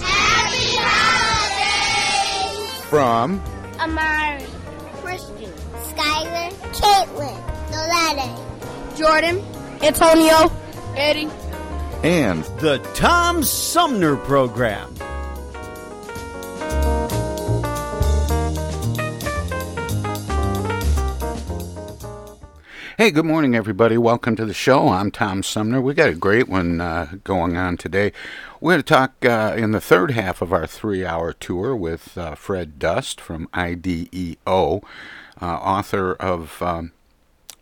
Happy holidays! From Amari, Christian, Skylar, Caitlin, Nolade, Jordan, Antonio, Eddie. and The Tom Sumner Program. Hey, good morning, everybody. Welcome to the show. I'm Tom Sumner. We got a great one uh, going on today. We're going to talk uh, in the third half of our three hour tour with uh, Fred Dust from IDEO, uh, author of um,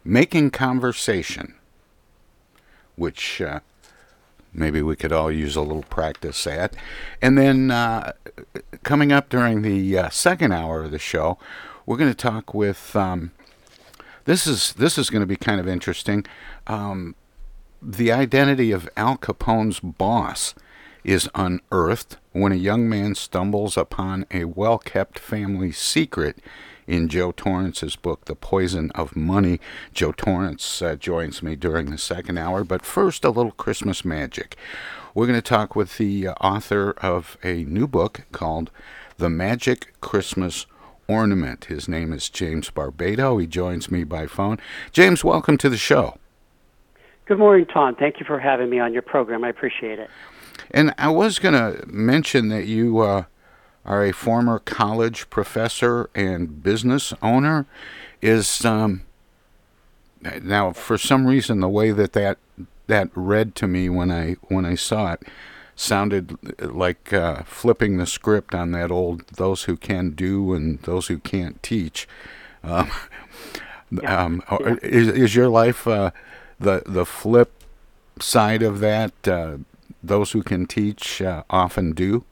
Making Conversation, which uh, maybe we could all use a little practice at. And then uh, coming up during the second hour of the show, we're going to talk with. Um, this is this is going to be kind of interesting. Um, the identity of Al Capone's boss is unearthed when a young man stumbles upon a well-kept family secret in Joe Torrance's book, The Poison of Money. Joe Torrance uh, joins me during the second hour, but first, a little Christmas magic. We're going to talk with the uh, author of a new book called The Magic Christmas Ornament. His name is James Barbato. He joins me by phone. James, welcome to the show. Good morning, Tom. Thank you for having me on your program. I appreciate it. And I was going to mention that you uh, are a former college professor and business owner. Is um, now for some reason the way that that that read to me when I when I saw it sounded like uh, flipping the script on that old "those who can do and those who can't teach." Um, um, Yeah. Is, is your life uh, the the flip side of that? Uh, those who can teach uh, often do.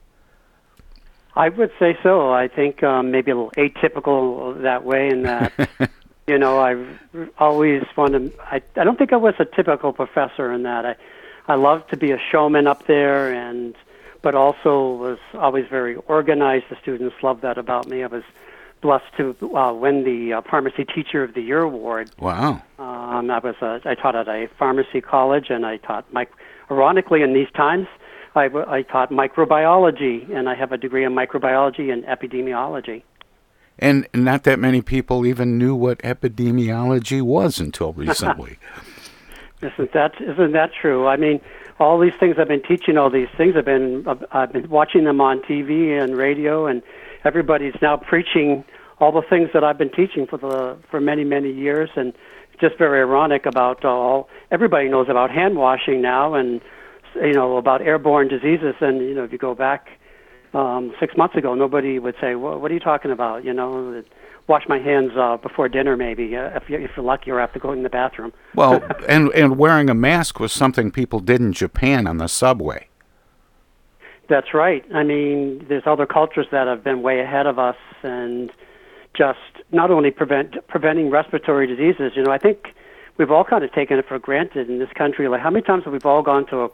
I would say so. I think um, maybe a little atypical that way, in that you know I've always wanted. I I don't think I was a typical professor in that. I I loved to be a showman up there, and but also was always very organized. The students loved that about me. I was blessed to uh, win the uh, Pharmacy Teacher of the Year award. Wow. Um, I was a, I taught at a pharmacy college, and I taught mic- ironically in these times. I taught microbiology, and I have a degree in microbiology and epidemiology. And not that many people even knew what epidemiology was until recently. Isn't that isn't that true? I mean, all these things I've been teaching, all these things I've been I've been watching them on TV and radio, and everybody's now preaching all the things that I've been teaching for the for many many years, and just very ironic about all everybody knows about hand washing now, and you know about airborne diseases, and you know if you go back um, six months ago, nobody would say, well, "What are you talking about?" You know, wash my hands uh, before dinner, maybe uh, if, you, if you're lucky, or after going to the bathroom. well, and and wearing a mask was something people did in Japan on the subway. That's right. I mean, there's other cultures that have been way ahead of us, and just not only prevent preventing respiratory diseases. You know, I think we've all kind of taken it for granted in this country. Like, how many times have we all gone to a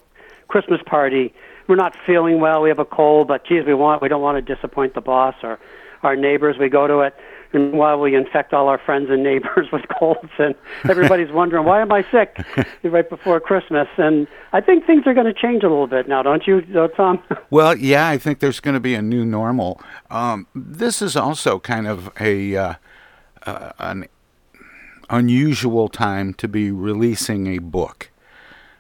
Christmas party. We're not feeling well. We have a cold, but geez, we want we don't want to disappoint the boss or our neighbors. We go to it, and while we infect all our friends and neighbors with colds, and everybody's wondering why am I sick right before Christmas. And I think things are going to change a little bit now, don't you, Tom? Well, yeah, I think there's going to be a new normal. Um, this is also kind of a uh, uh, an unusual time to be releasing a book.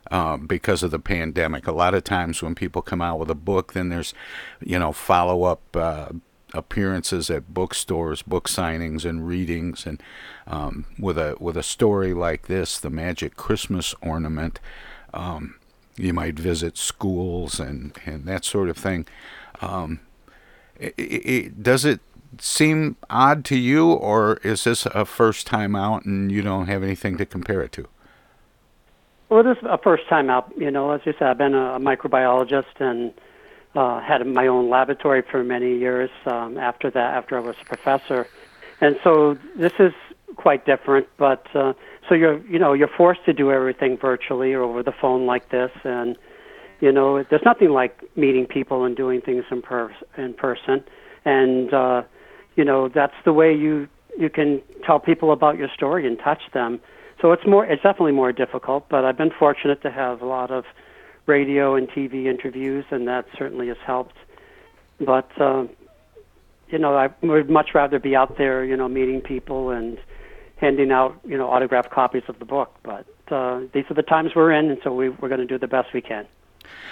Uh, because of the pandemic, a lot of times when people come out with a book, then there's, you know, follow up uh, appearances at bookstores, book signings, and readings. And um, with a with a story like this, the Magic Christmas Ornament, um, you might visit schools and and that sort of thing. Um, it, it, does it seem odd to you, or is this a first time out and you don't have anything to compare it to? Well, this is a first time out. You know, as you said, I've been a microbiologist and uh, had my own laboratory for many years. Um, after that, after I was a professor, and so this is quite different. But uh, so you're, you know, you're forced to do everything virtually or over the phone like this, and you know, there's nothing like meeting people and doing things in per in person. And uh, you know that's the way you you can tell people about your story and touch them. So it's more it's definitely more difficult, but I've been fortunate to have a lot of radio and TV interviews, and that certainly has helped. But uh, you know, I would much rather be out there, you know, meeting people and handing out, you know, autographed copies of the book. But uh, these are the times we're in, and so we, we're going to do the best we can.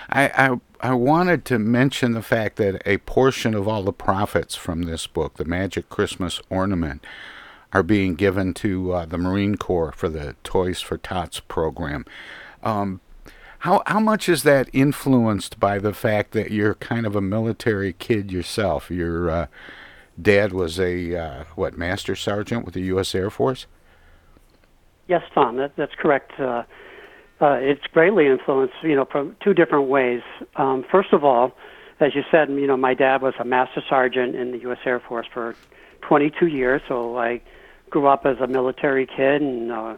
I, I, I wanted to mention the fact that a portion of all the profits from this book, the Magic Christmas Ornament, are being given to uh, the Marine Corps for the Toys for Tots program. Um, how how much is that influenced by the fact that you're kind of a military kid yourself? Your uh, dad was a uh, what master sergeant with the U.S. Air Force. Yes, Tom, that, that's correct. Uh, uh, it's greatly influenced, you know, from two different ways. Um, first of all, as you said, you know, my dad was a master sergeant in the U.S. Air Force for 22 years, so I grew up as a military kid, and uh,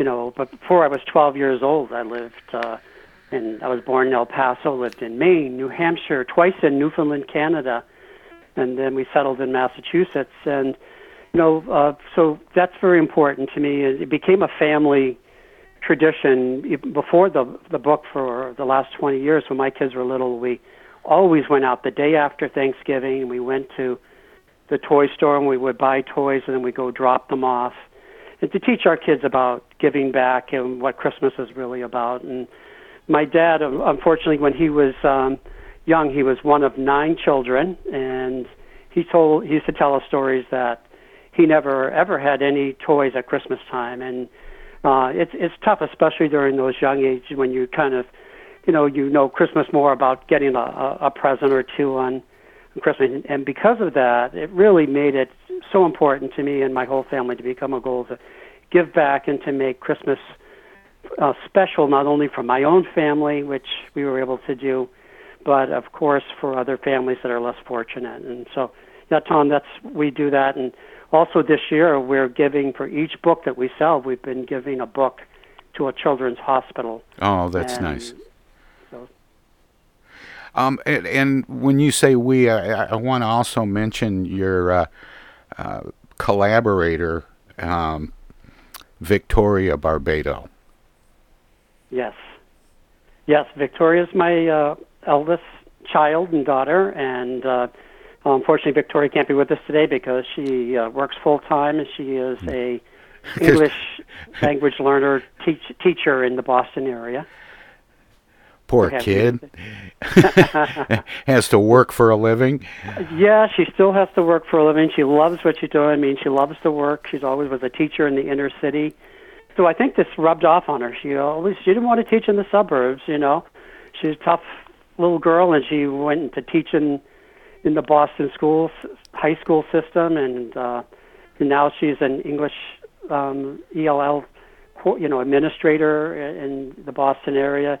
you know, but before I was 12 years old, I lived. Uh, and I was born in El Paso, lived in Maine, New Hampshire, twice in Newfoundland, Canada, and then we settled in Massachusetts. And you know, uh, so that's very important to me. It became a family tradition before the the book for the last 20 years when my kids were little we always went out the day after Thanksgiving and we went to the toy store and we would buy toys and then we go drop them off and to teach our kids about giving back and what Christmas is really about. And my dad unfortunately when he was um young he was one of nine children. And he told he used to tell us stories that he never ever had any toys at Christmas time. And uh, it's it's tough, especially during those young ages when you kind of, you know, you know Christmas more about getting a, a present or two on Christmas, and because of that, it really made it so important to me and my whole family to become a goal to give back and to make Christmas uh, special, not only for my own family, which we were able to do, but of course for other families that are less fortunate. And so, yeah, Tom, that's we do that, and also this year we're giving for each book that we sell we've been giving a book to a children's hospital oh that's and nice so. um, and, and, when you say we i, I want to also mention your uh, uh, collaborator um, victoria barbato yes yes victoria's my uh, eldest child and daughter and uh, uh, unfortunately, Victoria can't be with us today because she uh, works full time and she is hmm. a English language learner teach, teacher in the Boston area. Poor kid has to work for a living. Yeah, she still has to work for a living. She loves what she's doing. I mean, she loves to work. She's always was a teacher in the inner city, so I think this rubbed off on her. She always she didn't want to teach in the suburbs. You know, she's a tough little girl, and she went into teaching in the Boston schools high school system, and, uh, and now she's an English um, ELL, you know, administrator in the Boston area,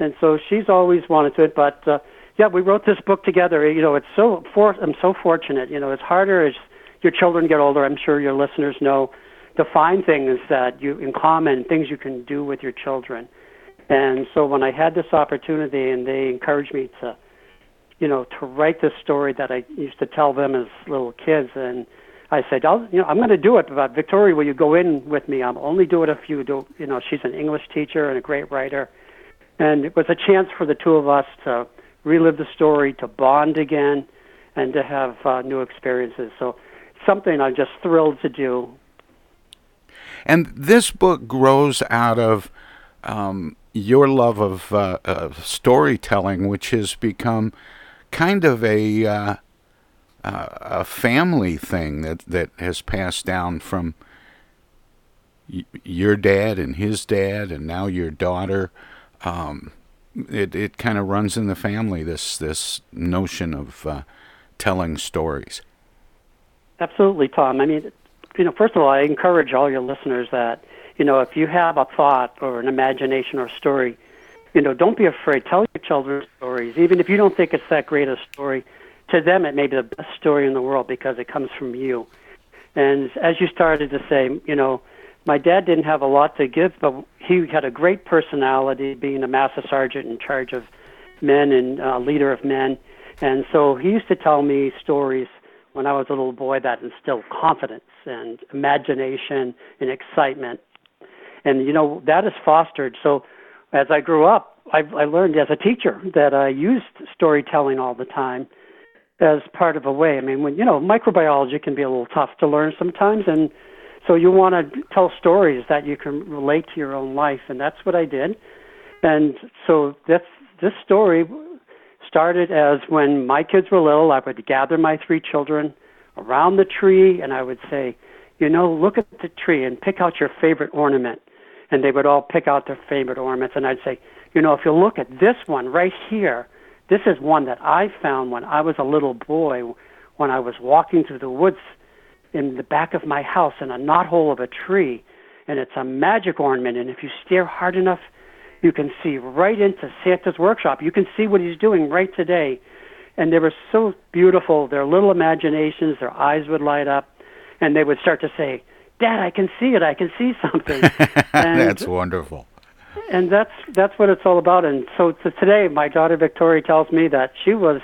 and so she's always wanted to it. But uh, yeah, we wrote this book together. You know, it's so for I'm so fortunate. You know, it's harder as your children get older. I'm sure your listeners know to find things that you in common, things you can do with your children. And so when I had this opportunity and they encouraged me to, you know, to write this story that I used to tell them as little kids, and I said, I'll, you know, I'm going to do it, but Victoria, will you go in with me? I'll only do it if you do. You know, she's an English teacher and a great writer, and it was a chance for the two of us to relive the story, to bond again, and to have uh, new experiences. So, something I'm just thrilled to do. And this book grows out of um, your love of, uh, of, storytelling, which has become kind of a uh, uh, a family thing that that has passed down from your dad and his dad, and now your daughter. Um, it it kind of runs in the family. This this notion of uh, telling stories. Absolutely, Tom. I mean, you know, first of all, I encourage all your listeners that you know if you have a thought or an imagination or story, you know, don't be afraid. Tell your children stories, even if you don't think it's that great a story to them it may be the best story in the world because it comes from you. And as you started to say, you know, my dad didn't have a lot to give, but he had a great personality, being a master sergeant in charge of men and uh, leader of men. And so he used to tell me stories when I was a little boy that instilled confidence and imagination and excitement. And you know that is fostered. So as I grew up, I, I learned as a teacher that I used storytelling all the time as part of a way. I mean, when you know, microbiology can be a little tough to learn sometimes, and so you want to tell stories that you can relate to your own life, and that's what I did. And so this this story started as when my kids were little, I would gather my three children around the tree, and I would say, you know, look at the tree and pick out your favorite ornament. And they would all pick out their favorite ornaments, and I'd say, you know, if you look at this one right here, this is one that I found when I was a little boy, when I was walking through the woods in the back of my house in a knothole of a tree. And it's a magic ornament. And if you stare hard enough, you can see right into Santa's workshop. You can see what he's doing right today. And they were so beautiful. Their little imaginations, their eyes would light up, and they would start to say, Dad, I can see it. I can see something. That's wonderful and that's that's what it's all about. And so to today, my daughter Victoria tells me that she was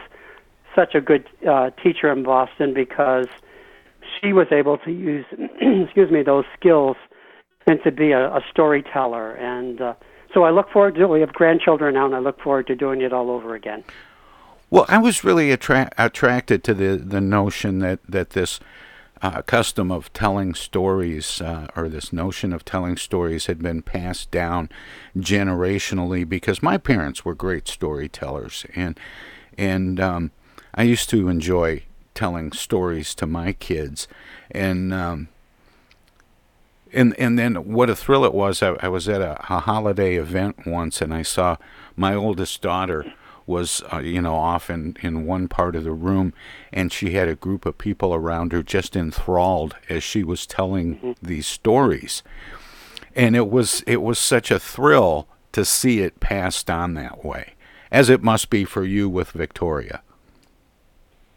such a good uh, teacher in Boston because she was able to use, excuse me, those skills and to be a, a storyteller. And uh, so I look forward to. We have grandchildren now, and I look forward to doing it all over again. Well, I was really attra- attracted to the the notion that that this uh, custom of telling stories, uh, or this notion of telling stories, had been passed down generationally because my parents were great storytellers, and and um, I used to enjoy telling stories to my kids, and um, and and then what a thrill it was! I, I was at a, a holiday event once, and I saw my oldest daughter was uh, you know off in, in one part of the room and she had a group of people around her just enthralled as she was telling mm-hmm. these stories and it was it was such a thrill to see it passed on that way as it must be for you with Victoria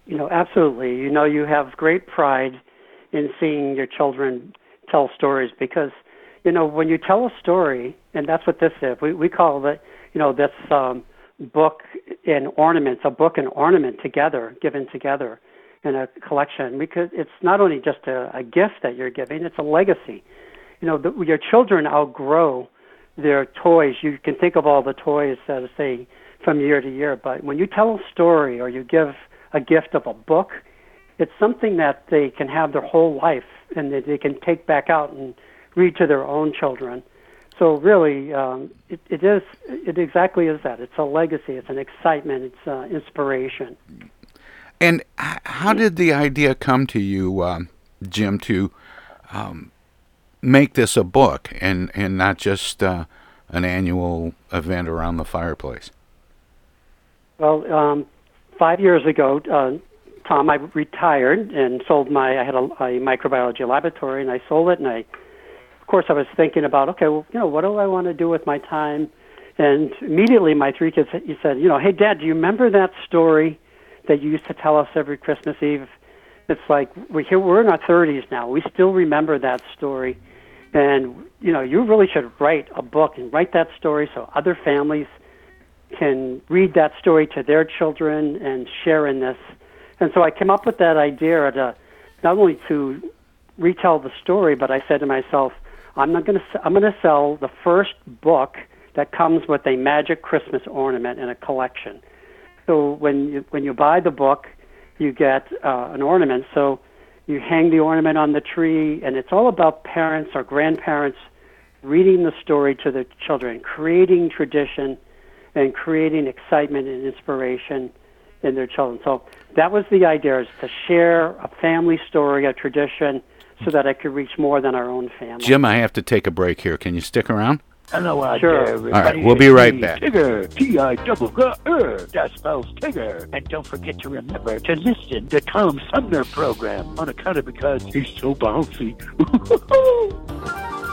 you know absolutely you know you have great pride in seeing your children tell stories because you know when you tell a story and that's what this is we we call it you know this um book and ornaments, a book and ornament together, given together in a collection. Because it's not only just a, a gift that you're giving; it's a legacy. You know, the, your children outgrow their toys. You can think of all the toys that say from year to year, but when you tell a story or you give a gift of a book, it's something that they can have their whole life and that they can take back out and read to their own children so really, um, it, it is it exactly is that. It's a legacy. It's an excitement. It's uh, inspiration. And how did the idea come to you, um, Jim, to um, make this a book and and not just uh, an annual event around the fireplace? Well, um, five years ago, uh, Tom, I retired and sold my. I had a, a microbiology laboratory, and I sold it, and I of course, I was thinking about, okay, well, you know, what do I want to do with my time? And immediately, my three kids, said, you know, hey, Dad, do you remember that story that you used to tell us every Christmas Eve? It's like we're here, we're in our 30s now. We still remember that story, And you know, you really should write a book and write that story so other families can read that story to their children and share in this. And so I came up with that idea to not only to retell the story, but I said to myself, I'm not going to I'm going to sell the first book that comes with a magic Christmas ornament in a collection. So when you when you buy the book, you get uh, an ornament. So you hang the ornament on the tree, and it's all about parents or grandparents reading the story to their children, creating tradition, and creating excitement and inspiration in their children. So that was the idea: is to share a family story, a tradition, so that I could reach more than our own family. Jim, I have to take a break here. Can you stick around? Hello out Sure. there, All everybody. right, we'll be right back. Tigger, T-I double G R. That spells Tigger. And don't forget to remember to listen to Tom Sumner program on account of because he's so bouncy.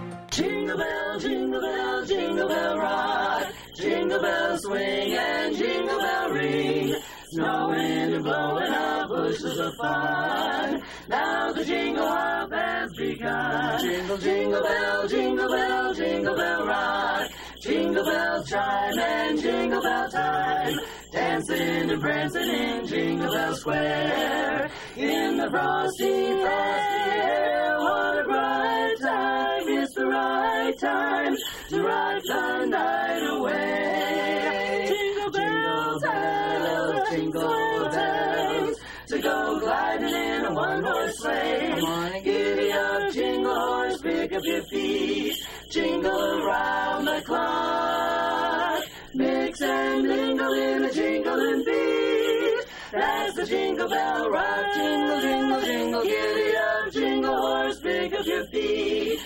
Jingle bell, jingle bell, jingle bell rock. Jingle bell swing and jingle bell ring. Snowing and blowing up bushels of fun. Now the jingle hop has begun. Jingle, jingle bell, jingle bell, jingle bell rock. Jingle bell chime and jingle bell time. Dancing and prancing in Jingle Bell Square. In the frosty, frosty air, time to ride the night away. Jingle bells, bells, jingle bells. To go gliding in a one-horse sleigh. Come on and giddy up, jingle horse, pick up your feet. Jingle around the clock. Mix and mingle in a jingling beat. That's the jingle bell rock. Jingle, jingle, jingle, giddy up, jingle horse, pick up your feet.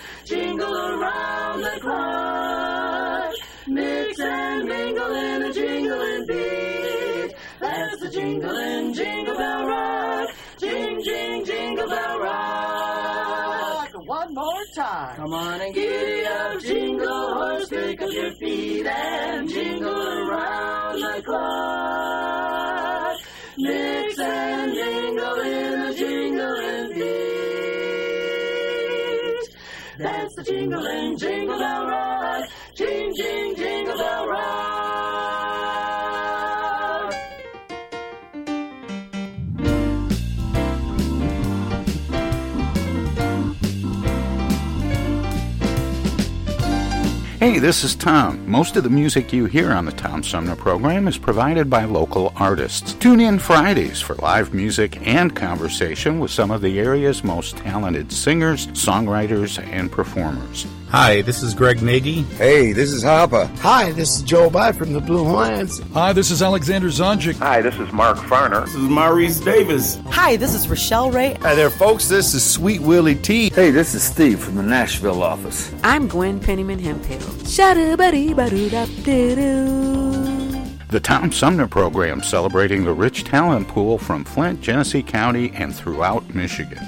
Jingle around the clock. Mix and mingle in a jingling beat. That's the jingling jingle bell rock. Jing, jing, jingle bell rock. One more time. Come on and giddy up, jingle horse, pick up your feet and jingle around the clock. Mix and jingle in a jingling the jingling jingle bell rock. Jing, jing, jingle bell rock. Hey, this is Tom. Most of the music you hear on the Tom Sumner program is provided by local artists. Tune in Fridays for live music and conversation with some of the area's most talented singers, songwriters, and performers. Hi, this is Greg Nagy. Hey, this is Hopper. Hi, this is Joe By from the Blue Hawaiians. Hi, this is Alexander Zonjic. Hi, this is Mark Farner. This is Maurice Davis. Hi, this is Rochelle Ray. Hi there, folks. This is Sweet Willie T. Hey, this is Steve from the Nashville office. I'm Gwen Pennyman Hemphill. The Tom Sumner program celebrating the rich talent pool from Flint, Genesee County, and throughout Michigan.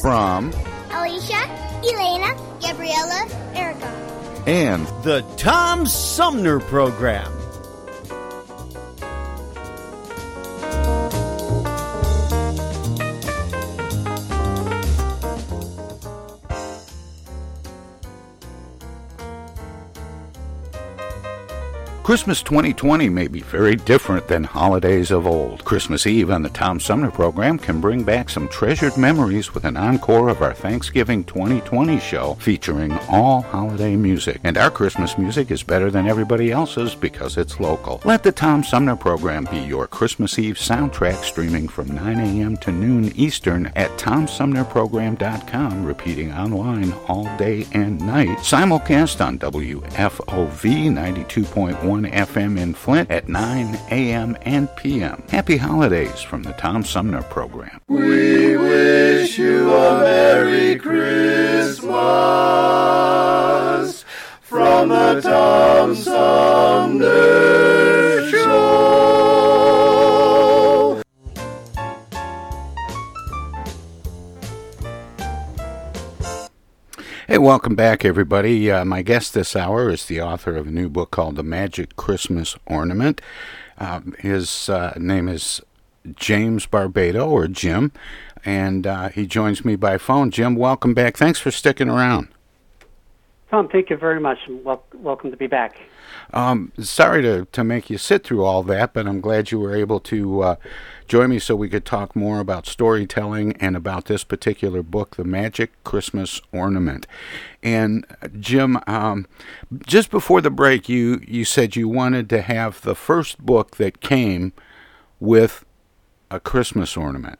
from Alicia, Elena, Gabriella, Erica, and the Tom Sumner Program. Christmas 2020 may be very different than holidays of old. Christmas Eve on the Tom Sumner program can bring back some treasured memories with an encore of our Thanksgiving 2020 show featuring all holiday music. And our Christmas music is better than everybody else's because it's local. Let the Tom Sumner program be your Christmas Eve soundtrack streaming from 9 a.m. to noon Eastern at TomSumnerProgram.com, repeating online all day and night. Simulcast on WFOV 92.1 FM in Flint at 9 a.m. and p.m. Happy holidays from the Tom Sumner program. We wish you a Merry Christmas from the Tom Sumner Hey, welcome back, everybody. Uh, my guest this hour is the author of a new book called The Magic Christmas Ornament. Um, his uh, name is James Barbato, or Jim, and uh, he joins me by phone. Jim, welcome back. Thanks for sticking around. Tom, thank you very much, and wel- welcome to be back. Um, sorry to, to make you sit through all that, but I'm glad you were able to uh, join me so we could talk more about storytelling and about this particular book, The Magic Christmas Ornament. And Jim, um, just before the break, you, you said you wanted to have the first book that came with a Christmas ornament.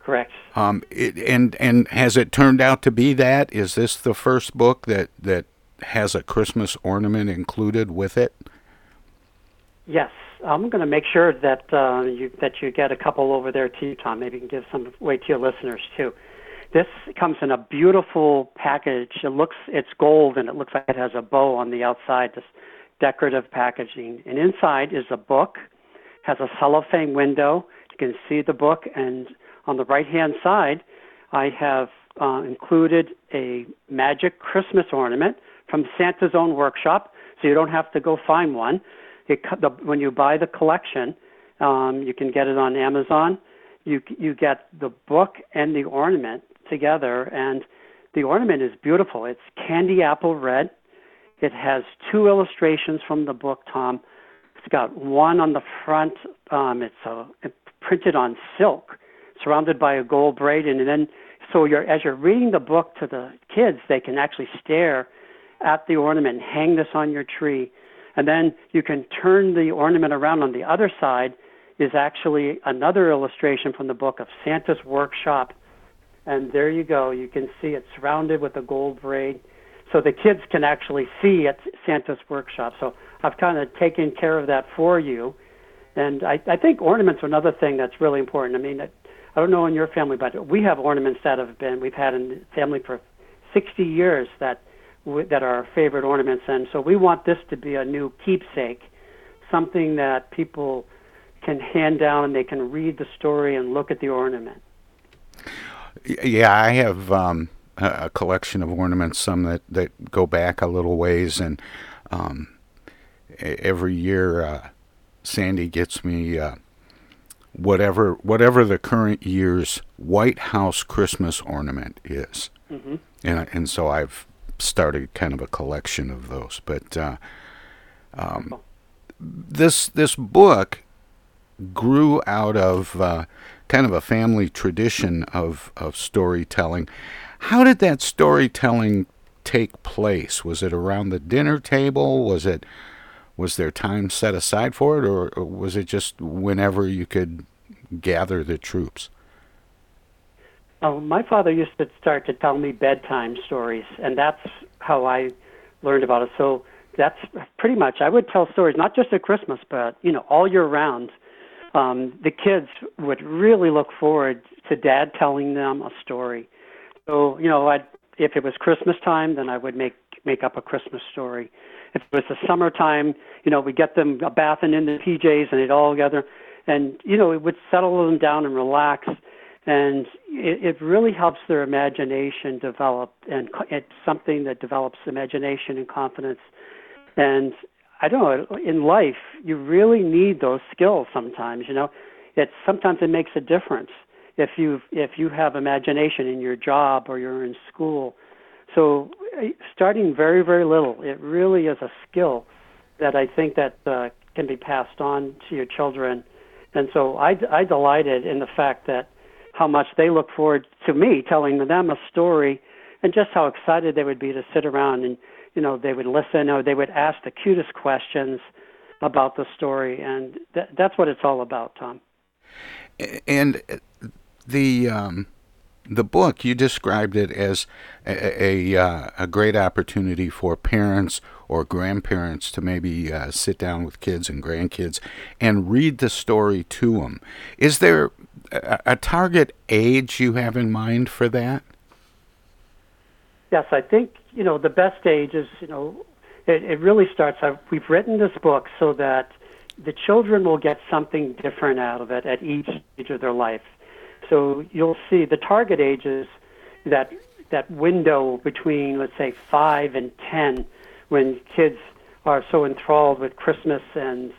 Correct. Um, it, and and has it turned out to be that? Is this the first book that that has a Christmas ornament included with it? Yes, I'm going to make sure that uh, you that you get a couple over there too, Tom. Maybe you can give some away to your listeners too. This comes in a beautiful package. It looks it's gold and it looks like it has a bow on the outside. This decorative packaging, and inside is a book. Has a cellophane window. You can see the book, and on the right hand side, I have uh, included a magic Christmas ornament from Santa's own workshop, so you don't have to go find one. It, the, when you buy the collection, um, you can get it on Amazon. You you get the book and the ornament together, and the ornament is beautiful. It's candy apple red. It has two illustrations from the book, Tom. It's got one on the front. Um, it's a, it printed on silk, surrounded by a gold braid, and then so you're as you're reading the book to the kids, they can actually stare at the ornament, hang this on your tree, and then you can turn the ornament around. On the other side is actually another illustration from the book of Santa's workshop, and there you go. You can see it surrounded with a gold braid, so the kids can actually see at Santa's workshop. So I've kind of taken care of that for you. And I, I think ornaments are another thing that's really important. I mean, I don't know in your family, but we have ornaments that have been we've had in the family for 60 years that that are our favorite ornaments, and so we want this to be a new keepsake, something that people can hand down and they can read the story and look at the ornament. Yeah, I have um, a collection of ornaments, some that, that go back a little ways, and um, every year uh, Sandy gets me uh, whatever whatever the current year's White House Christmas ornament is, mm-hmm. and and so I've started kind of a collection of those. But uh, um, this this book grew out of uh, kind of a family tradition of of storytelling. How did that storytelling take place? Was it around the dinner table? Was it was there time set aside for it, or, or was it just whenever you could gather the troops? Oh, my father used to start to tell me bedtime stories, and that's how I learned about it. So that's pretty much. I would tell stories not just at Christmas, but you know, all year round. Um, the kids would really look forward to Dad telling them a story. So you know, I'd, if it was Christmas time, then I would make make up a Christmas story. If it was the summertime, you know, we'd get them a bath and in the PJs, and they'd all gather, and you know, it would settle them down and relax and it, it really helps their imagination develop, and it's something that develops imagination and confidence. And I don't know, in life, you really need those skills sometimes. You know, it sometimes it makes a difference if you if you have imagination in your job or you're in school. So eh, starting very very little, it really is a skill that I think that uh, can be passed on to your children. And so I I delighted in the fact that how much they look forward to me telling them a story and just how excited they would be to sit around and you know they would listen or they would ask the cutest questions about the story and th- that's what it's all about tom and the um, the book you described it as a a, uh, a, great opportunity for parents or grandparents to maybe uh, sit down with kids and grandkids and read the story to them. Is there a, target age you have in mind for that? Yes, I think you know the best age is you know it, it really starts. I've, we've written this book so that the children will get something different out of it at each stage of their life. So you'll see the target ages that that window between let's say five and ten, when kids are so enthralled with Christmas and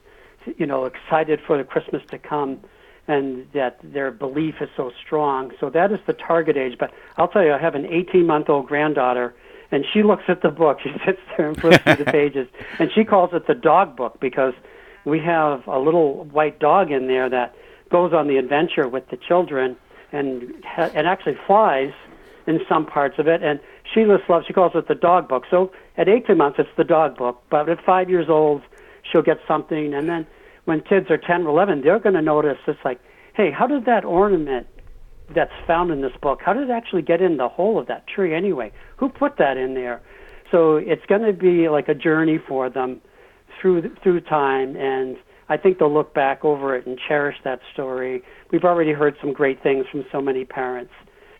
you know excited for the Christmas to come, and that their belief is so strong. So that is the target age. But I'll tell you, I have an 18-month-old granddaughter, and she looks at the book. She sits there and flips through the pages, and she calls it the dog book because we have a little white dog in there that goes on the adventure with the children and ha- and actually flies in some parts of it. And she just loves. She calls it the dog book. So at 18 months, it's the dog book. But at five years old, she'll get something. And then when kids are 10 or 11, they're going to notice it's like, hey, how did that ornament that's found in this book, how did it actually get in the hole of that tree anyway? Who put that in there? So it's going to be like a journey for them through through time and I think they'll look back over it and cherish that story. We've already heard some great things from so many parents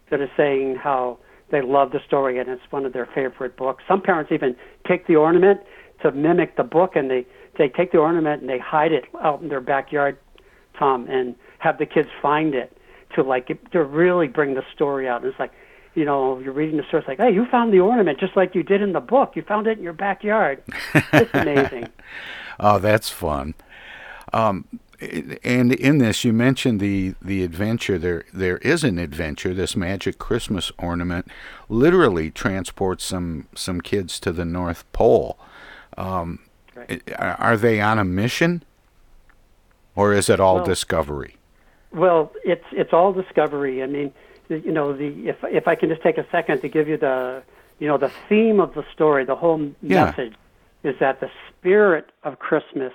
that are saying how they love the story and it's one of their favorite books. Some parents even take the ornament to mimic the book and they they take the ornament and they hide it out in their backyard, Tom, and have the kids find it to like to really bring the story out. And it's like, you know, you're reading the story, it's like, hey, you found the ornament just like you did in the book. You found it in your backyard. It's amazing. oh, that's fun. Um, and in this, you mentioned the the adventure. There there is an adventure. This magic Christmas ornament literally transports some some kids to the North Pole. Um, right. Uh, are they on a mission, or is it all well, discovery? Well, it's it's all discovery. I mean, you know, the if if I can just take a second to give you the you know the theme of the story, the whole yeah. message is that the spirit of Christmas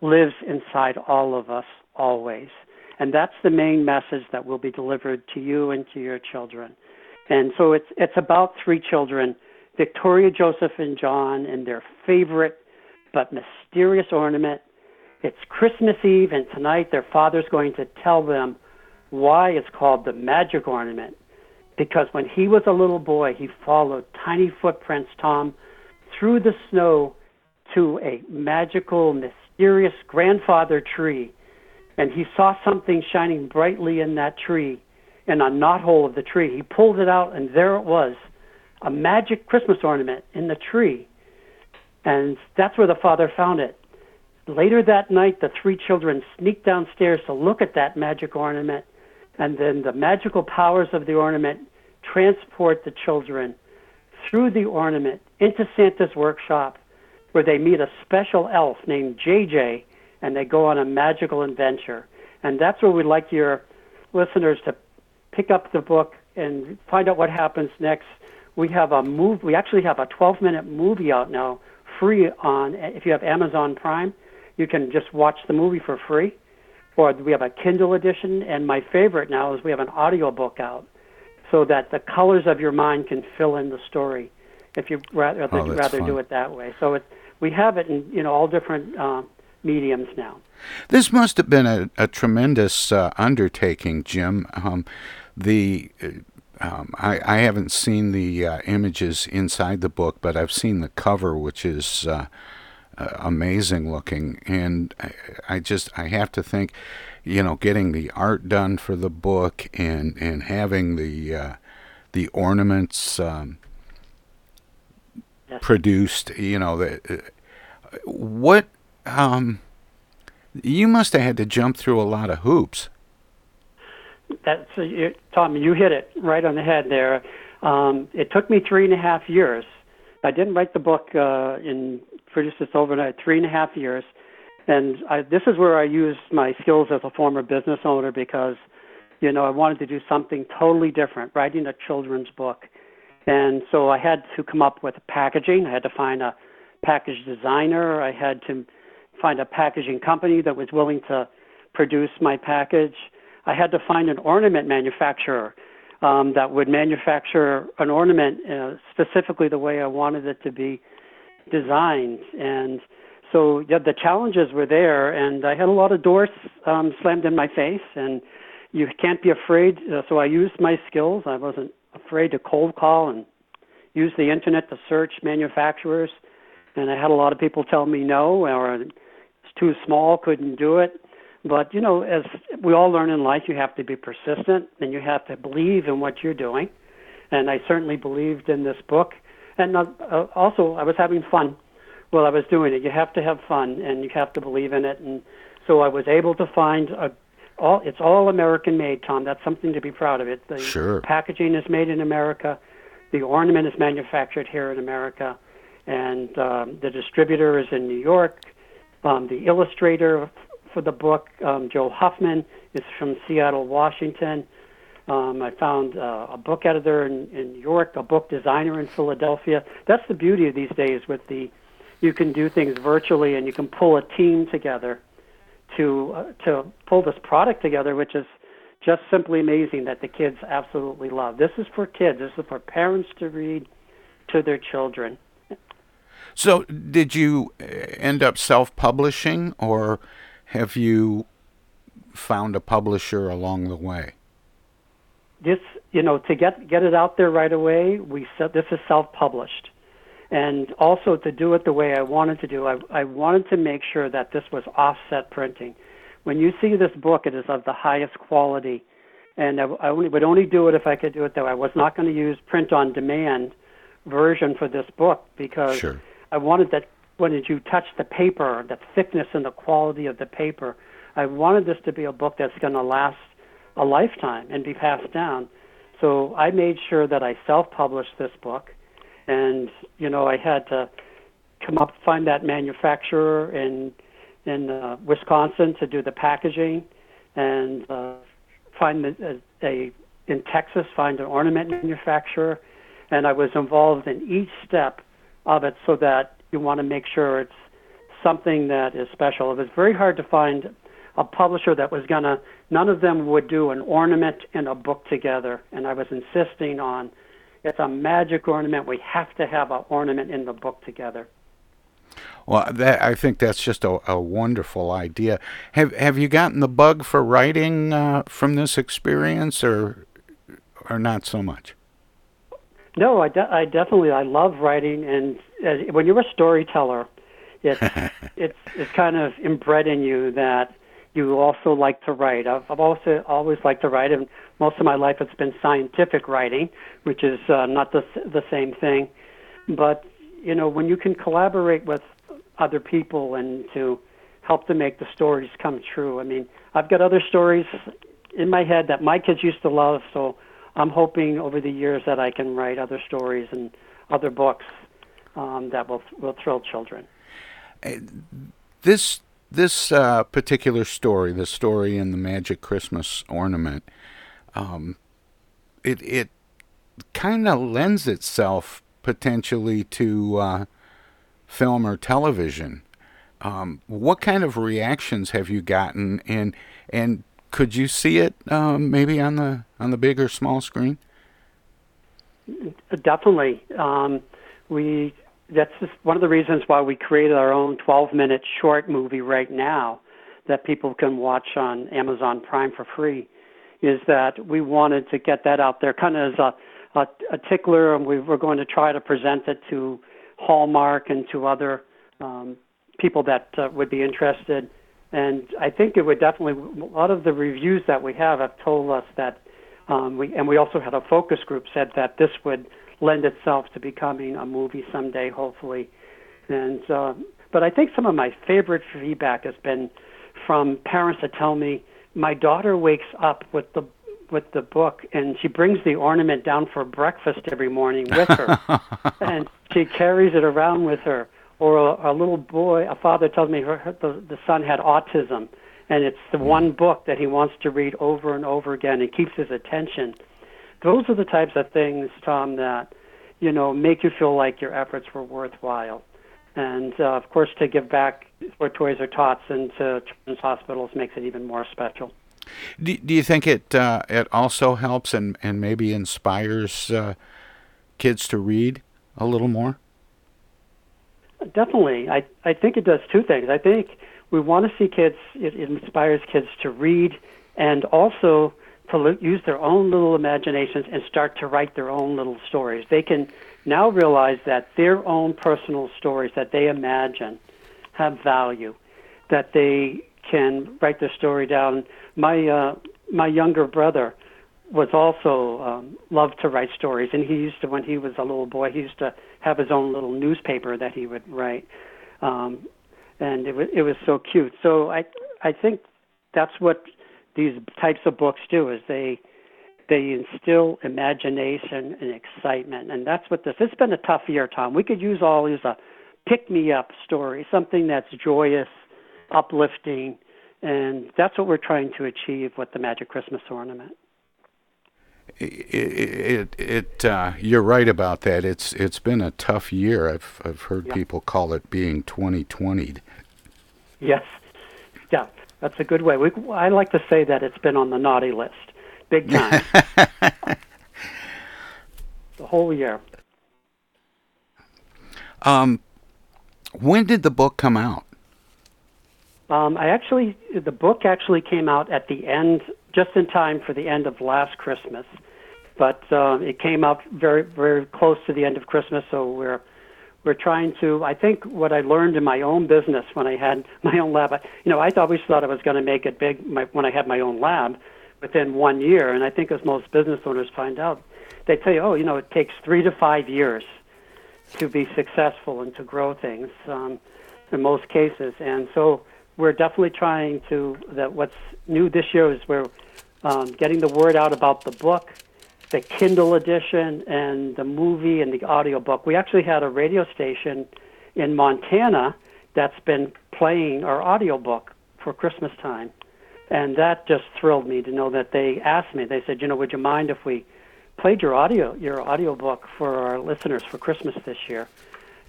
lives inside all of us always. And that's the main message that will be delivered to you and to your children. And so it's it's about three children, Victoria, Joseph, and John, and their favorite but mysterious ornament. It's Christmas Eve, and tonight their father's going to tell them why it's called the magic ornament. Because when he was a little boy, he followed tiny footprints, Tom, through the snow to a magical, mysterious grandfather tree, and he saw something shining brightly in that tree, in a knothole of the tree. He pulled it out, and there it was, a magic Christmas ornament in the tree. And that's where the father found it. Later that night, the three children sneaked downstairs to look at that magic ornament, and then the magical powers of the ornament transport the children through the ornament into Santa's workshop where they meet a special elf named JJ and they go on a magical adventure. And that's where we'd like your listeners to pick up the book and find out what happens next. We have a move. We actually have a 12-minute movie out now, free on. If you have Amazon Prime, you can just watch the movie for free. Or we have a Kindle edition, and my favorite now is we have an audio book out, so that the colors of your mind can fill in the story. If you rather oh, rather fun. do it that way, so it's we have it in you know all different uh, mediums now. This must have been a, a tremendous uh, undertaking, Jim. Um, the uh, um, I, I, haven't seen the uh, images inside the book, but I've seen the cover, which is uh, uh, amazing looking, and I, I just I have to think, you know, getting the art done for the book and and having the uh, the ornaments um, produced, you know, the, uh, what um, you must have had to jump through a lot of hoops. That's you, Tom. You hit it right on the head there. Um, it took me three and a half years. I didn't write the book uh, in produce this overnight. Three and a half years, and I, this is where I used my skills as a former business owner because, you know, I wanted to do something totally different, writing a children's book, and so I had to come up with packaging. I had to find a package designer. I had to find a packaging company that was willing to produce my package. I had to find an ornament manufacturer um, that would manufacture an ornament uh, specifically the way I wanted it to be designed. And so yeah, the challenges were there, and I had a lot of doors um, slammed in my face. And you can't be afraid. Uh, so I used my skills. I wasn't afraid to cold call and use the internet to search manufacturers. And I had a lot of people tell me no, or it's too small, couldn't do it. But you know, as we all learn in life, you have to be persistent and you have to believe in what you're doing. And I certainly believed in this book. And uh, uh, also, I was having fun while I was doing it. You have to have fun and you have to believe in it. And so I was able to find a all. It's all American made, Tom. That's something to be proud of. It. The Sure. packaging is made in America. The ornament is manufactured here in America, and um, the distributor is in New York. Um, the illustrator for the book, um, Joe Huffman, is from Seattle, Washington. Um, I found uh, a book editor in, in New York, a book designer in Philadelphia. That's the beauty of these days with the you can do things virtually and you can pull a team together to uh, to pull this product together, which is just simply amazing that the kids absolutely love. This is for kids. This is for parents to read to their children. So, did you uh, end up self-publishing, or have you found a publisher along the way? This, you know, to get get it out there right away, we said this is self-published, and also to do it the way I wanted to do. I I wanted to make sure that this was offset printing. When you see this book, it is of the highest quality, and I, I only, would only do it if I could do it way. I was not going to use print on demand version for this book because Sure. I wanted that when did you touch the paper, the thickness and the quality of the paper, I wanted this to be a book that's going to last a lifetime and be passed down. So I made sure that I self-published this book, and you know I had to come up find that manufacturer in in uh, Wisconsin to do the packaging, and uh, find a, a in Texas find an ornament manufacturer, and I was involved in each step of it so that you want to make sure it's something that is special. It was very hard to find a publisher that was going to, none of them would do an ornament and a book together. And I was insisting on it's a magic ornament. We have to have an ornament in the book together. Well, that I think that's just a, a wonderful idea. Have Have you gotten the bug for writing uh, from this experience, or or not so much? No, I, de- I definitely I love writing, and uh, when you're a storyteller, it's it's it's kind of inbred in you that you also like to write. I've, I've also always liked to write, and most of my life it's been scientific writing, which is uh, not the the same thing. But you know, when you can collaborate with other people and to help to make the stories come true. I mean, I've got other stories in my head that my kids used to love, so I'm hoping over the years that I can write other stories and other books um, that will will thrill children. This this uh, particular story, the story in the Magic Christmas Ornament, um, it it kind of lends itself potentially to uh, film or television. Um, what kind of reactions have you gotten, and and could you see it um, maybe on the on the big or small screen? Definitely. Um, we that's one of the reasons why we created our own 12-minute short movie right now that people can watch on Amazon Prime for free. Is that we wanted to get that out there, kind of as a a, a tickler, and we were going to try to present it to Hallmark and to other um, people that uh, would be interested. And I think it would definitely. A lot of the reviews that we have have told us that um, we and we also had a focus group said that this would lend itself to becoming a movie someday, hopefully. And uh, but I think some of my favorite feedback has been from parents that tell me my daughter wakes up with the with the book and she brings the ornament down for breakfast every morning with her and she carries it around with her or a, a little boy a father tells me her, her the, the son had autism and it's the one book that he wants to read over and over again and keeps his attention. Those are the types of things tom that you know make you feel like your efforts were worthwhile. And uh, of course to give back where toys are tots and to children's hospitals makes it even more special. Do, do you think it uh, it also helps and, and maybe inspires uh, kids to read a little more? Definitely, I I think it does two things. I think we want to see kids. It, it inspires kids to read and also to use their own little imaginations and start to write their own little stories. They can now realize that their own personal stories that they imagine have value, that they can write their story down my uh, my younger brother was also um, loved to write stories, and he used to when he was a little boy, he used to have his own little newspaper that he would write, um, and it was it was so cute. So I I think that's what these types of books do is they they instill imagination and excitement, and that's what this. It's been a tough year, Tom. We could use all these a pick me up story, something that's joyous, uplifting, and that's what we're trying to achieve with the Magic Christmas ornament. It, it, it uh, you're right about that. It's it's been a tough year. I've I've heard yeah. people call it being 2020'd. Yes, yeah, that's a good way. We, I like to say that it's been on the naughty list, big time. the whole year. Um, when did the book come out? Um, I actually, the book actually came out at the end, just in time for the end of last Christmas. But uh, it came out very, very close to the end of Christmas, so we're we're trying to. I think what I learned in my own business when I had my own lab, I, you know, I always thought I was going to make it big my, when I had my own lab within one year, and I think as most business owners find out, they tell you, oh, you know, it takes three to five years to be successful and to grow things um, in most cases, and so we're definitely trying to that what's new this year is we're um, getting the word out about the book the kindle edition and the movie and the audio book we actually had a radio station in montana that's been playing our audio book for christmas time. And that just thrilled me to know that they asked me they said you know would you mind if we played your audio your audio book for our listeners for christmas this year?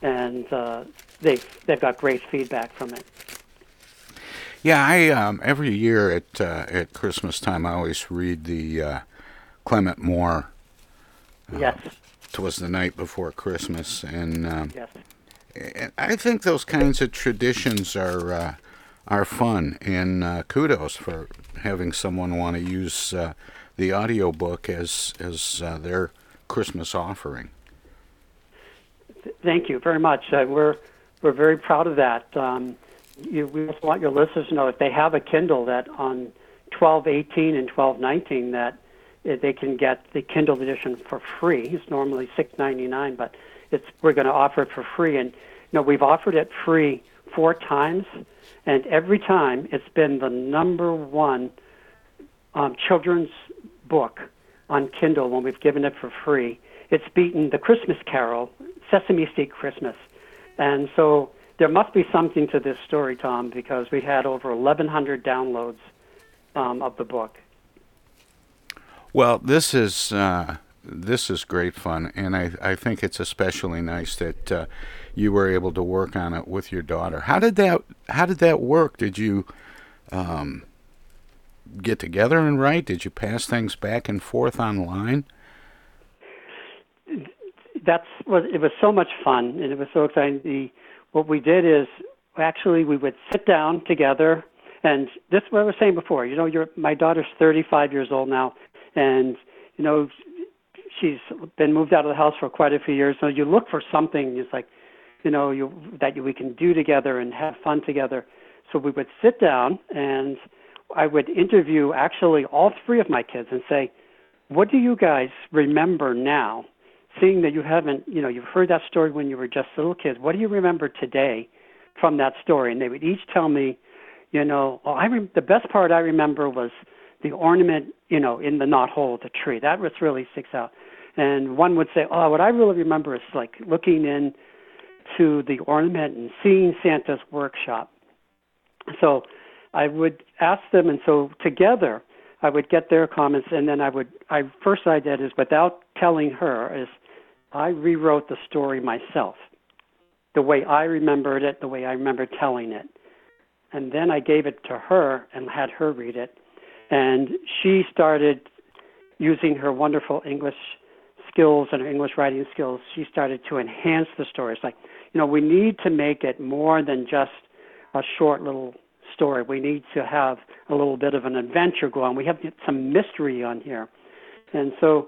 And uh, they they've got great feedback from it yeah, I um, every year at uh, at Christmas time I always read the uh, Clement Moore. Uh, yes. Twas the night before Christmas, and um, yes. I think those kinds of traditions are uh, are fun, and uh, kudos for having someone want to use uh, the audio book as as uh, their Christmas offering. Thank you very much. Uh, we're we're very proud of that. Um, you, we just want your listeners to know if they have a Kindle that on 1218 and 1219 that they can get the Kindle edition for free. It's normally 6.99, but it's we're going to offer it for free. And you know we've offered it free four times, and every time it's been the number one um, children's book on Kindle when we've given it for free. It's beaten The Christmas Carol, Sesame Street Christmas, and so there must be something to this story, Tom, because we had over 1,100 downloads um, of the book. Well, this is uh, this is great fun, and I I think it's especially nice that uh, you were able to work on it with your daughter. How did that How did that work? Did you um, get together and write? Did you pass things back and forth online? That's was it was so much fun, and it was so exciting. The what we did is actually we would sit down together and this is what I was saying before. You know, you're, my daughter's 35 years old now, and you know, she's been moved out of the house for quite a few years. So you look for something. It's like, you know, you, that you, we can do together and have fun together. So we would sit down and I would interview actually all three of my kids and say, what do you guys remember now? Seeing that you haven't, you know, you've heard that story when you were just little kids. What do you remember today from that story? And they would each tell me, you know, oh, I rem- the best part I remember was the ornament, you know, in the knothole of the tree. That was really sticks out. And one would say, oh, what I really remember is like looking in to the ornament and seeing Santa's workshop. So I would ask them, and so together I would get their comments, and then I would. I first I did is without telling her is I rewrote the story myself, the way I remembered it, the way I remember telling it, and then I gave it to her and had her read it, and she started using her wonderful English skills and her English writing skills. She started to enhance the story. It's like, you know, we need to make it more than just a short little story. We need to have a little bit of an adventure go on. We have some mystery on here. And so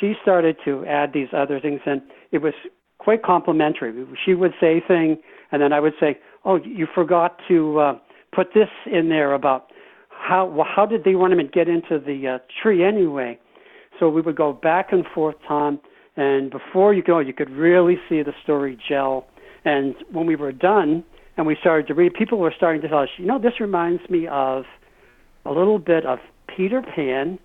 she started to add these other things, and it was quite complimentary. She would say thing, and then I would say, "Oh, you forgot to uh, put this in there about how well, how did the ornament get into the uh, tree anyway?" So we would go back and forth, Tom, and before you go, you could really see the story gel. And when we were done, and we started to read, people were starting to tell us, you know, this reminds me of a little bit of Peter Pan,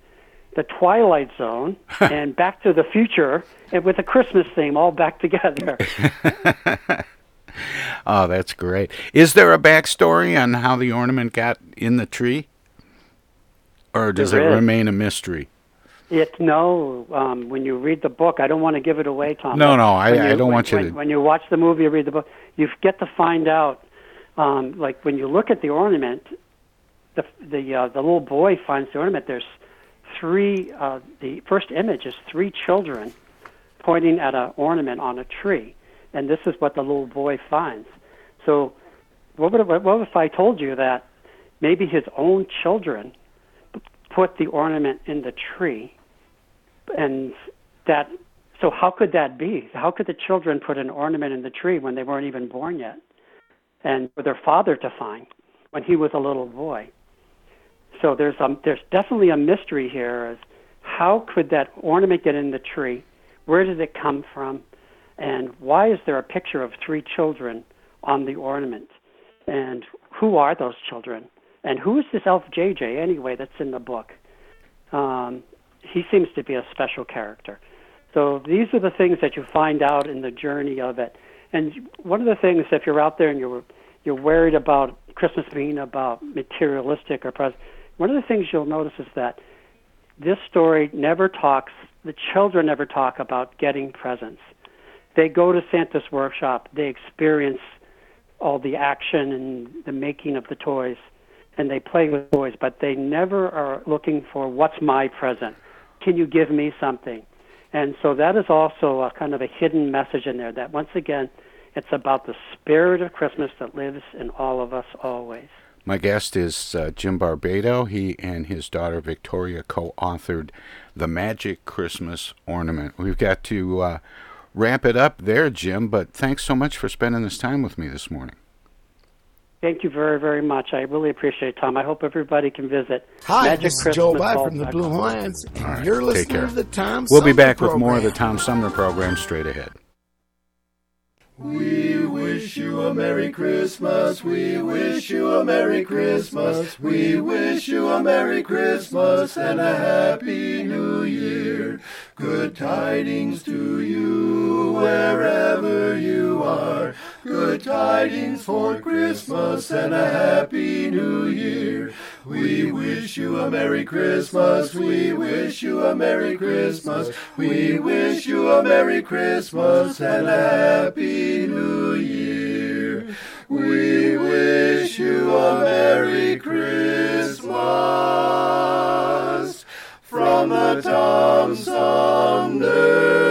The Twilight Zone, and Back to the Future, and with a Christmas theme all back together. oh, that's great. Is there a backstory on how the ornament got in the tree? Or does there it is. remain a mystery? It no. Um, when you read the book, I don't want to give it away, Tom. No, no, I, you, I don't when, want you when, to. When you watch the movie or read the book, you get to find out. Um, like when you look at the ornament, the the uh, the little boy finds the ornament. There's three. Uh, the first image is three children pointing at an ornament on a tree, and this is what the little boy finds. So, what would what if I told you that maybe his own children put the ornament in the tree and that so how could that be? How could the children put an ornament in the tree when they weren't even born yet, and for their father to find when he was a little boy? So there's um there's definitely a mystery here how could that ornament get in the tree? Where did it come from? And why is there a picture of three children on the ornament? And who are those children? And who is this elf JJ anyway that's in the book? Um, he seems to be a special character. So these are the things that you find out in the journey of it. And one of the things, if you're out there and you're you're worried about Christmas being about materialistic or present, one of the things you'll notice is that this story never talks. The children never talk about getting presents. They go to Santa's workshop. They experience all the action and the making of the toys, and they play with toys. But they never are looking for what's my present can you give me something? And so that is also a kind of a hidden message in there that once again, it's about the spirit of Christmas that lives in all of us always. My guest is uh, Jim Barbato. He and his daughter Victoria co authored The Magic Christmas Ornament. We've got to uh, wrap it up there, Jim, but thanks so much for spending this time with me this morning. Thank you very, very much. I really appreciate it, Tom. I hope everybody can visit. Hi, Magic this is Christmas Joe By from the Blue Hawaiians, and right, you're listening to the Tom We'll Sumner be back program. with more of the Tom Sumner program straight ahead. We wish you a Merry Christmas. We wish you a Merry Christmas. We wish you a Merry Christmas and a Happy New Year. Good tidings to you wherever you are. Good tidings for Christmas and a Happy New Year. We wish you a Merry Christmas. We wish you a Merry Christmas. We wish you a Merry Christmas and a Happy New Year. We wish you a Merry Christmas from the Tom Sumner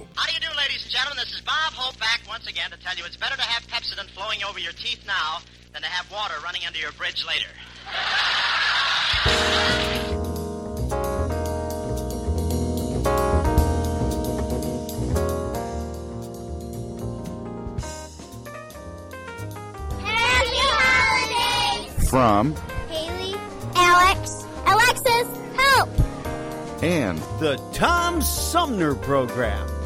How do you do, ladies and gentlemen? This is Bob Hope back once again to tell you it's better to have Pepsodent flowing over your teeth now than to have water running under your bridge later. Happy holidays! From Haley, Alex, Alexis, help! and the Tom Sumner Program.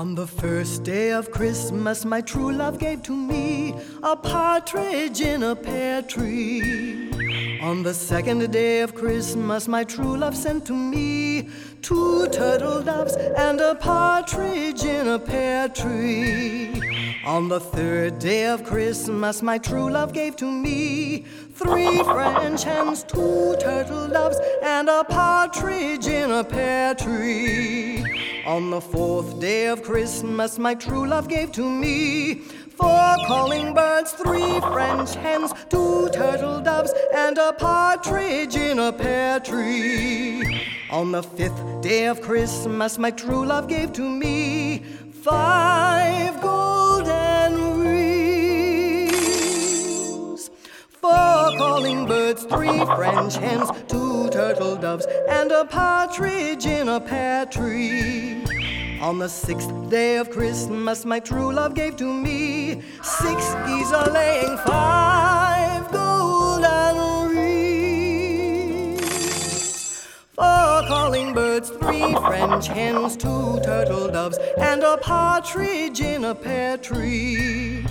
On the first day of Christmas, my true love gave to me a partridge in a pear tree. On the second day of Christmas, my true love sent to me two turtle doves and a partridge in a pear tree. On the third day of Christmas, my true love gave to me three French hens, two turtle doves, and a partridge in a pear tree. On the fourth day of Christmas, my true love gave to me four calling birds, three French hens, two turtle doves, and a partridge in a pear tree. On the fifth day of Christmas, my true love gave to me five golden calling birds, three French hens, two turtle doves, and a partridge in a pear tree. On the sixth day of Christmas, my true love gave to me six geese a laying, five golden rings. Four calling birds, three French hens, two turtle doves, and a partridge in a pear tree.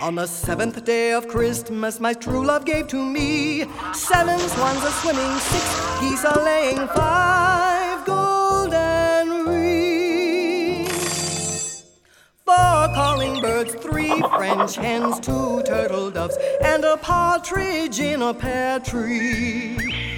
On the seventh day of Christmas, my true love gave to me seven swans a swimming, six geese a laying, five golden rings, four calling birds, three French hens, two turtle doves, and a partridge in a pear tree.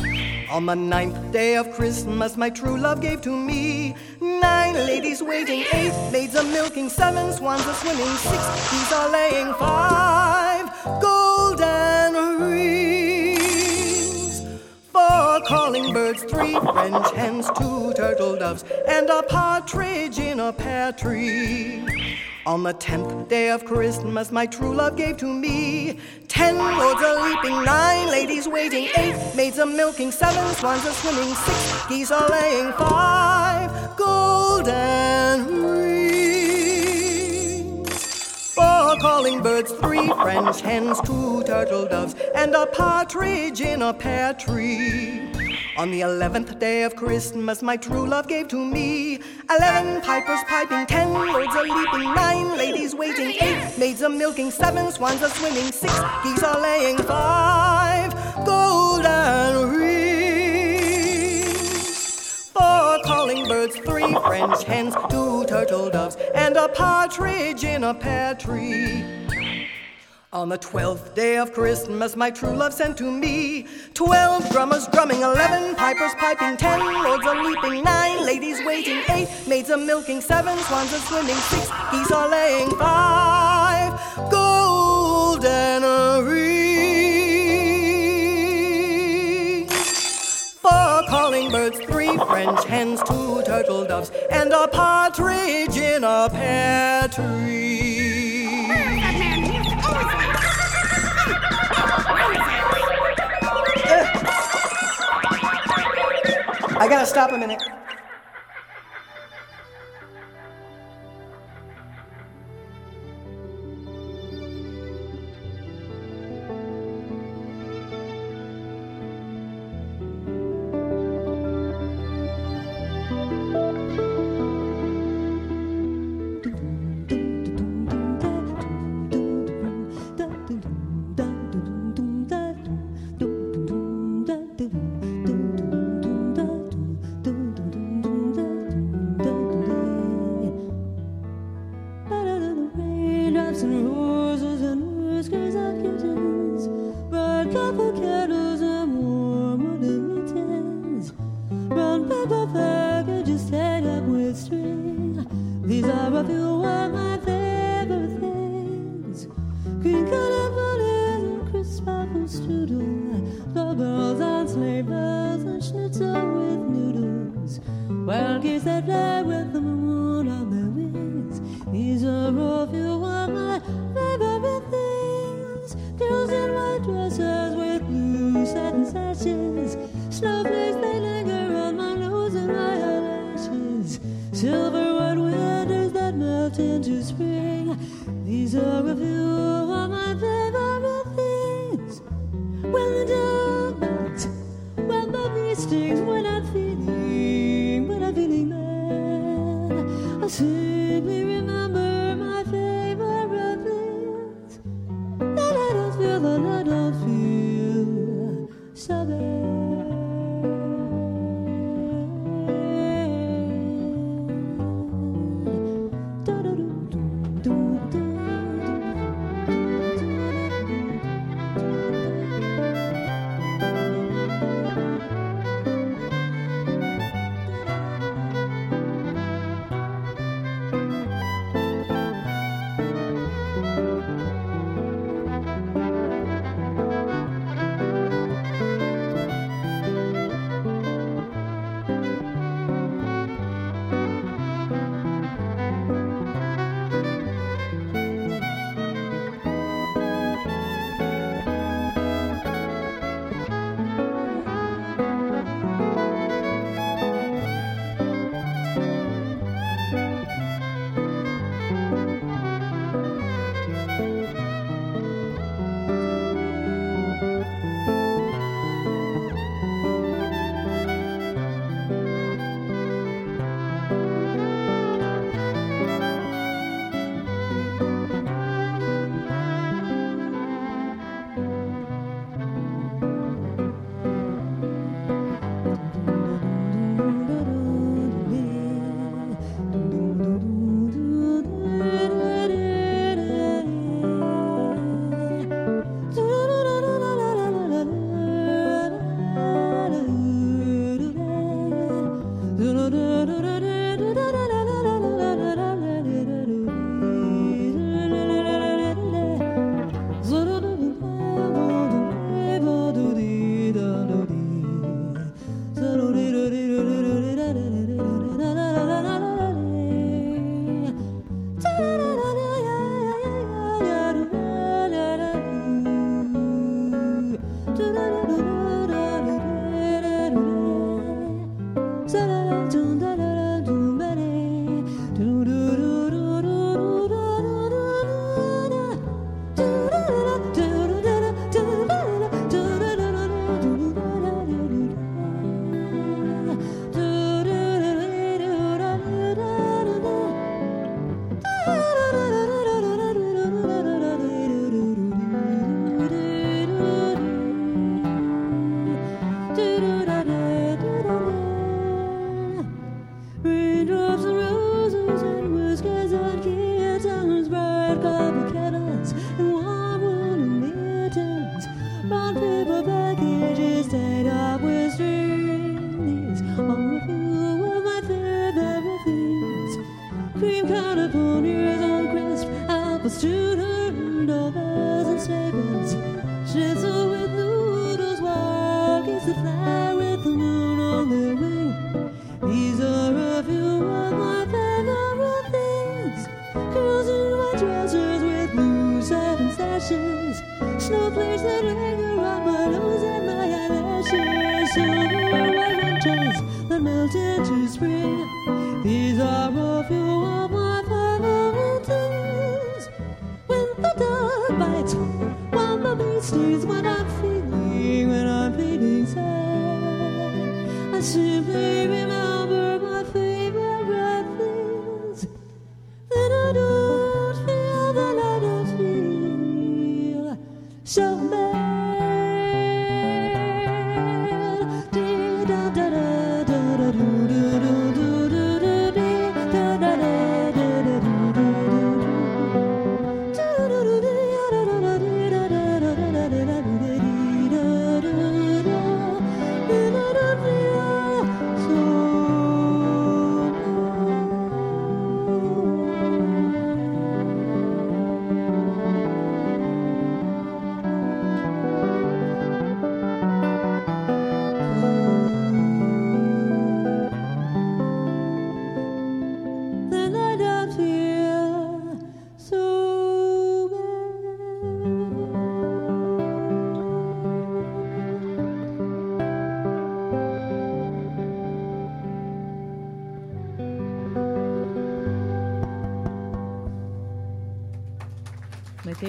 On the ninth day of Christmas, my true love gave to me nine ladies waiting, eight maids a milking, seven swans a swimming, six geese a laying, five golden rings, four calling birds, three French hens, two turtle doves, and a partridge in a pear tree. On the tenth day of Christmas, my true love gave to me ten lords a leaping, nine ladies waiting, eight maids a milking, seven swans a swimming, six geese a laying, five golden rings, four calling birds, three French hens, two turtle doves, and a partridge in a pear tree. On the eleventh day of Christmas, my true love gave to me eleven pipers piping, ten lords a leaping, nine ladies waiting, eight maids a milking, seven swans a swimming, six geese a laying, five golden rings, four calling birds, three French hens, two turtle doves, and a partridge in a pear tree. On the twelfth day of Christmas, my true love sent to me twelve drummers drumming, eleven pipers piping, ten lords a leaping, nine ladies waiting, eight maids a milking, seven swans a swimming, six geese a laying, five golden rings, four calling birds, three French hens, two turtle doves, and a partridge in a pear tree. I gotta stop a minute.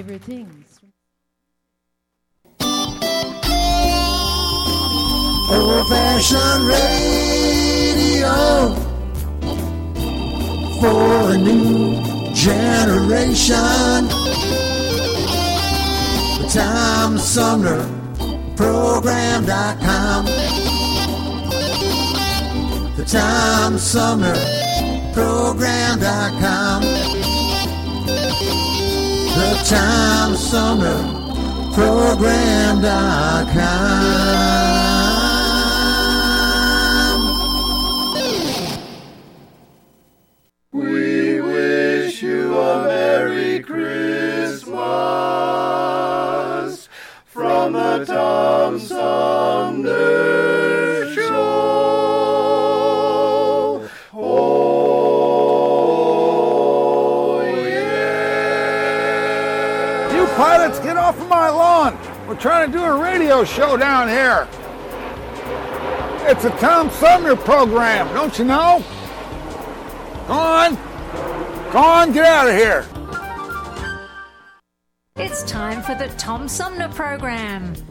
Favorite things. Old fashioned radio for a new generation. The Tom Sumner Program.com. The Tom Sumner Program.com the Tom Sumner Program.com. a radio show down here. It's a Tom Sumner program, don't you know? Go on. Go on, get out of here. It's time for the Tom Sumner program.